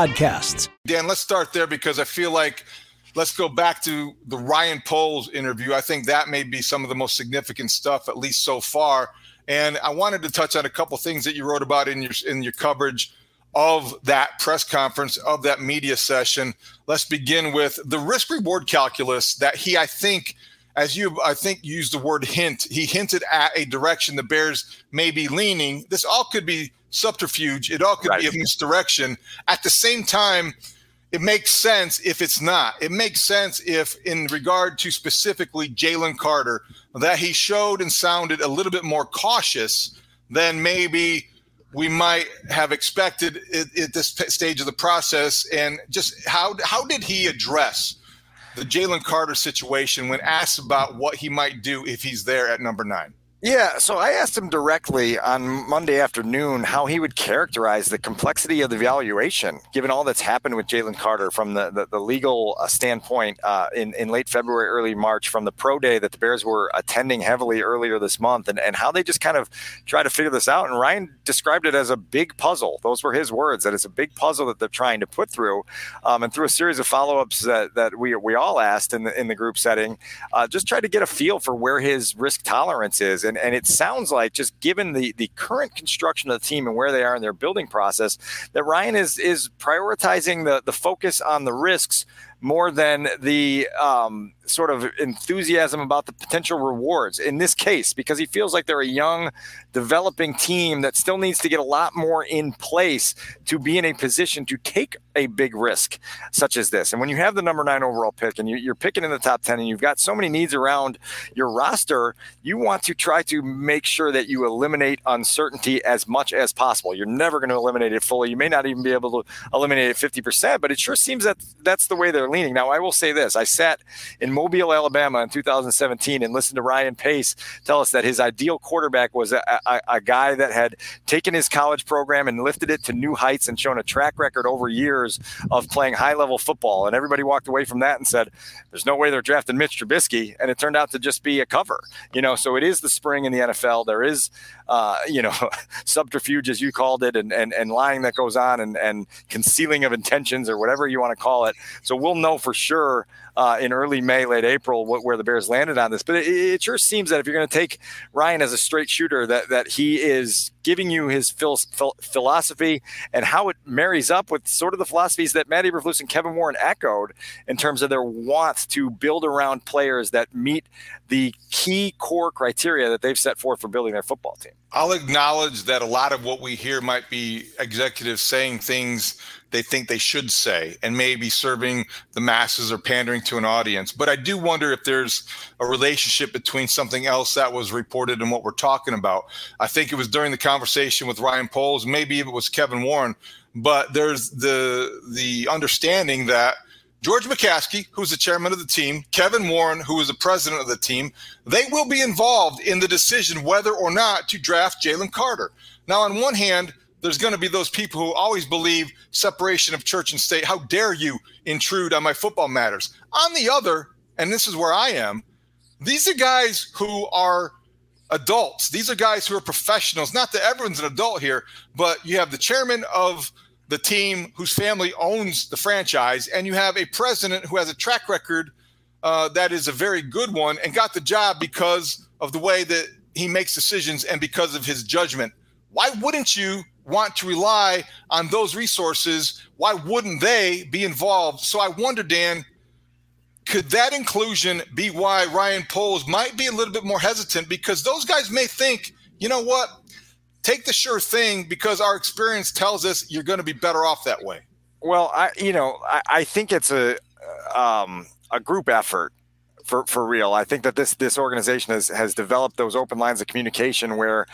podcasts. Dan, let's start there because I feel like let's go back to the Ryan Poles interview. I think that may be some of the most significant stuff, at least so far. And I wanted to touch on a couple things that you wrote about in your in your coverage of that press conference, of that media session. Let's begin with the risk reward calculus that he, I think, as you, I think, used the word hint. He hinted at a direction the Bears may be leaning. This all could be subterfuge. It all could right. be a misdirection. At the same time, it makes sense if it's not. It makes sense if, in regard to specifically Jalen Carter, that he showed and sounded a little bit more cautious than maybe we might have expected at, at this stage of the process. And just how how did he address the Jalen Carter situation when asked about what he might do if he's there at number nine? Yeah, so I asked him directly on Monday afternoon how he would characterize the complexity of the valuation, given all that's happened with Jalen Carter from the, the, the legal uh, standpoint uh, in, in late February, early March, from the pro day that the Bears were attending heavily earlier this month, and, and how they just kind of try to figure this out. And Ryan described it as a big puzzle. Those were his words, that it's a big puzzle that they're trying to put through. Um, and through a series of follow ups that, that we, we all asked in the, in the group setting, uh, just tried to get a feel for where his risk tolerance is. And, and it sounds like, just given the, the current construction of the team and where they are in their building process, that Ryan is is prioritizing the, the focus on the risks more than the um, sort of enthusiasm about the potential rewards in this case because he feels like they're a young developing team that still needs to get a lot more in place to be in a position to take a big risk such as this. And when you have the number nine overall pick and you're picking in the top 10 and you've got so many needs around your roster you want to try to make sure that you eliminate uncertainty as much as possible. You're never going to eliminate it fully. You may not even be able to eliminate it 50% but it sure seems that that's the way they're leaning now i will say this i sat in Mobile, Alabama in 2017 and listened to Ryan Pace tell us that his ideal quarterback was a, a, a, guy that had taken his college program and lifted it to new heights and shown a track record over years of playing high level football. And everybody walked away from that and said, there's no way they're drafting Mitch Trubisky. And it turned out to just be a cover, you know, so it is the spring in the NFL. There is, uh, you know, subterfuge, as you called it, and, and, and lying that goes on and, and concealing of intentions or whatever you want to call it. So we'll know for sure uh, in early May, late April, what, where the Bears landed on this. But it, it sure seems that if you're going to take Ryan as a straight shooter, that that he is giving you his phil- phil- philosophy and how it marries up with sort of the philosophies that Matt Eberflus and Kevin Warren echoed in terms of their want to build around players that meet the key core criteria that they've set forth for building their football team. I'll acknowledge that a lot of what we hear might be executives saying things they think they should say and maybe serving the masses or pandering to an audience. But I do wonder if there's a relationship between something else that was reported and what we're talking about. I think it was during the conversation with Ryan Poles, maybe it was Kevin Warren, but there's the the understanding that George McCaskey, who's the chairman of the team, Kevin Warren, who is the president of the team, they will be involved in the decision whether or not to draft Jalen Carter. Now, on one hand, there's going to be those people who always believe separation of church and state. How dare you intrude on my football matters? On the other, and this is where I am, these are guys who are adults. These are guys who are professionals. Not that everyone's an adult here, but you have the chairman of the team whose family owns the franchise, and you have a president who has a track record uh, that is a very good one and got the job because of the way that he makes decisions and because of his judgment. Why wouldn't you want to rely on those resources, why wouldn't they be involved? So I wonder, Dan, could that inclusion be why Ryan Poles might be a little bit more hesitant? Because those guys may think, you know what, take the sure thing because our experience tells us you're going to be better off that way. Well, I, you know, I, I think it's a, um, a group effort for, for real. I think that this this organization has has developed those open lines of communication where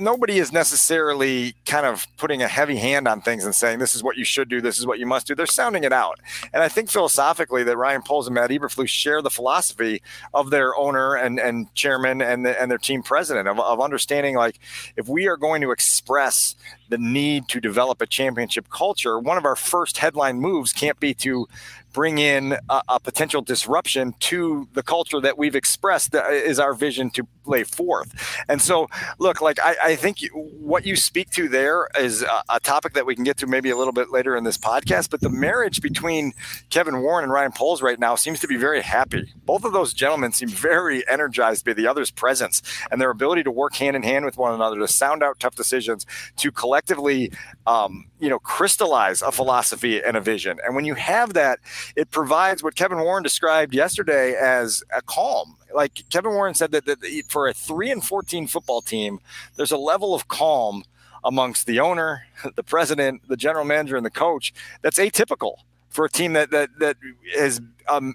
nobody is necessarily kind of putting a heavy hand on things and saying this is what you should do, this is what you must do. They're sounding it out, and I think philosophically that Ryan Poles and Matt Eberflus share the philosophy of their owner and and chairman and the, and their team president of, of understanding like if we are going to express the need to develop a championship culture, one of our first headline moves can't be to bring in a, a, potential disruption to the culture that we've expressed that is our vision to lay forth. And so, look, like I, I think what you speak to there is a, a, topic that we can get to maybe a little bit later in this podcast. But the marriage between Kevin Warren and Ryan Poles right now seems to be very happy. Both of those gentlemen seem very energized by the other's presence and their ability to work hand in hand with one another to sound out tough decisions, to collectively, um, you know, crystallize a philosophy and a vision. And when you have that, it provides what Kevin Warren described yesterday as a calm. Like Kevin Warren said that, that for a three and 14 football team, there's a level of calm amongst the owner, the president, the general manager, and the coach that's atypical for a team that that that is um,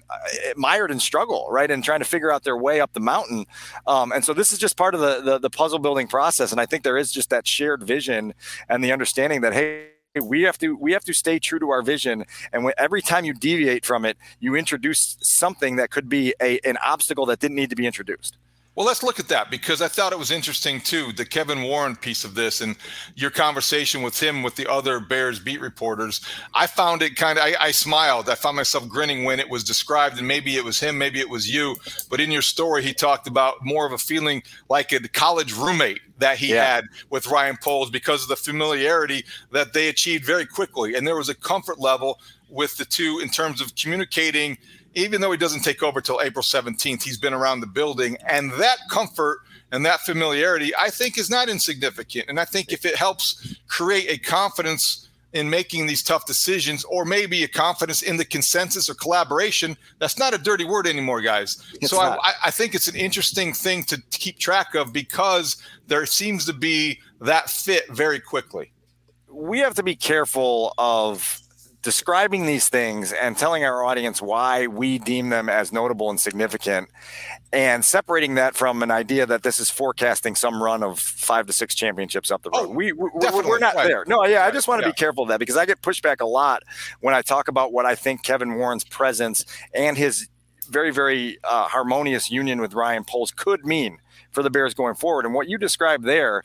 mired in struggle, right, and trying to figure out their way up the mountain. Um, and so this is just part of the, the the puzzle building process. And I think there is just that shared vision and the understanding that hey we have to we have to stay true to our vision. And when, every time you deviate from it you introduce something that could be a, an obstacle that didn't need to be introduced well, let's look at that because I thought it was interesting too, the Kevin Warren piece of this and your conversation with him with the other Bears beat reporters. I found it kind of, I, I, smiled. I found myself grinning when it was described, and maybe it was him, maybe it was you. But in your story, he talked about more of a feeling like a college roommate that he yeah. had with Ryan Poles because of the familiarity that they achieved very quickly. And there was a comfort level with the two in terms of communicating even though he doesn't take over till April 17th, he's been around the building. And that comfort and that familiarity, I think, is not insignificant. And I think if it helps create a confidence in making these tough decisions, or maybe a confidence in the consensus or collaboration, that's not a dirty word anymore, guys. It's so I, I think it's an interesting thing to keep track of because there seems to be that fit very quickly. We have to be careful of describing these things and telling our audience why we deem them as notable and significant and separating that from an idea that this is forecasting some run of five to six championships up the road. Oh, we, we are not right. there. No, yeah, right. I just want to yeah. be careful of that because I get pushback a lot when I talk about what I think Kevin Warren's presence and his very, very uh, harmonious union with Ryan Poles could mean for the Bears going forward. And what you described there,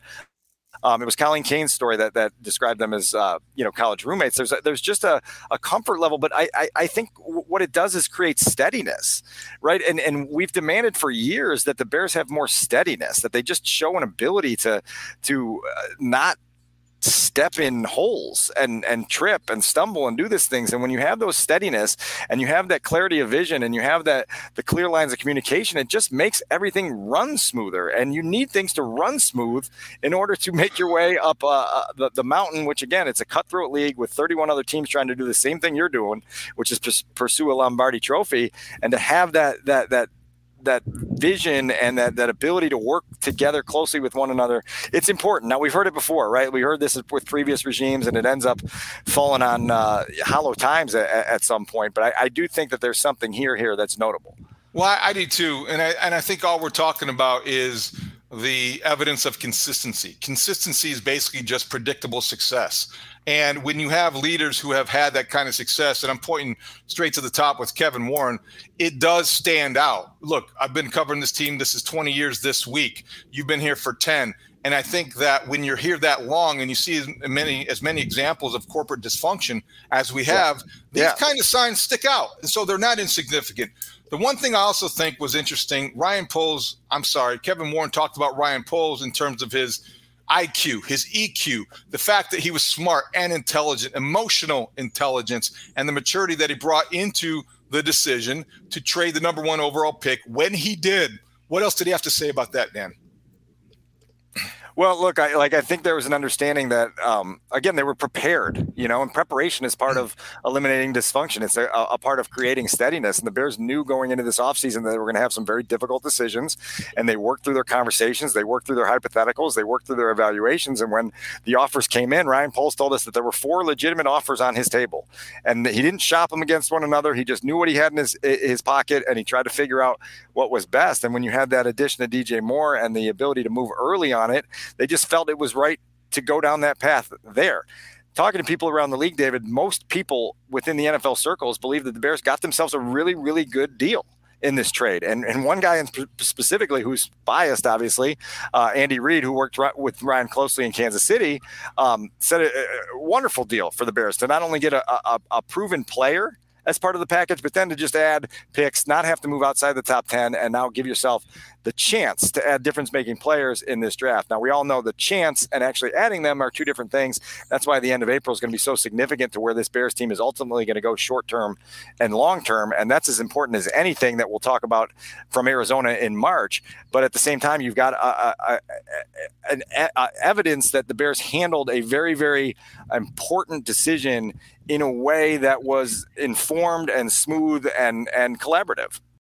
um, it was Colleen Kane's story that that described them as uh, you know college roommates. There's a, there's just a, a comfort level, but I, I, I think what it does is create steadiness, right? And and we've demanded for years that the Bears have more steadiness, that they just show an ability to to uh, not step in holes and and trip and stumble and do these things. And when you have those steadiness and you have that clarity of vision and you have that the clear lines of communication it just makes everything run smoother. And you need things to run smooth in order to make your way up uh, uh the, the mountain which again it's a cutthroat league with 31 other teams trying to do the same thing you're doing which is pursue a lombardi trophy. And to have that that that that vision and that, that ability to work together closely with one another. It's important. Now we've heard it before right? We heard this with previous regimes and it ends up falling on uh, hollow times at, at, some point but I, I, do think that there's something here here that's notable. Well I, I do too and I, and I think all we're talking about is the evidence of consistency consistency is basically just predictable success and when you have leaders who have had that kind of success, and I'm pointing straight to the top with Kevin Warren, it does stand out. Look, I've been covering this team. This is 20 years this week. You've been here for 10. And I think that when you're here that long and you see as many as many examples of corporate dysfunction as we have, these yeah. kind of signs stick out. And so they're not insignificant. The one thing I also think was interesting, Ryan Poles, I'm sorry, Kevin Warren talked about Ryan Poles in terms of his IQ, his EQ, the fact that he was smart and intelligent, emotional intelligence, and the maturity that he brought into the decision to trade the number one overall pick when he did. What else did he have to say about that, Dan? Well, look, I like I think there was an understanding that um, again they were prepared, you know, and preparation is part of eliminating dysfunction. It's a, a part of creating steadiness. And the Bears knew going into this offseason that they were going to have some very difficult decisions, and they worked through their conversations, they worked through their hypotheticals, they worked through their evaluations. And when the offers came in, Ryan Poles told us that there were four legitimate offers on his table, and he didn't shop them against one another. He just knew what he had in his his pocket, and he tried to figure out what was best. And when you had that addition of DJ Moore and the ability to move early on it they just felt it was right to go down that path there. Talking to people around the league, David, most people within the NFL circles believe that the Bears got themselves a really, really good deal in this trade. And and one guy specifically who's biased, obviously, uh, Andy Reid, who worked with Ryan closely in Kansas City, um, said a, a, wonderful deal for the Bears to not only get a, a, a proven player as part of the package, but then to just add picks, not have to move outside the top 10, and now give yourself the chance to add difference making players in this draft. Now, we all know the chance and actually adding them are two different things. That's why the end of April is going to be so significant to where this Bears team is ultimately going to go short term and long term. And that's as important as anything that we'll talk about from Arizona in March. But at the same time, you've got a, a, a, a evidence that the Bears handled a very, very important decision in a way that was informed and smooth and and collaborative.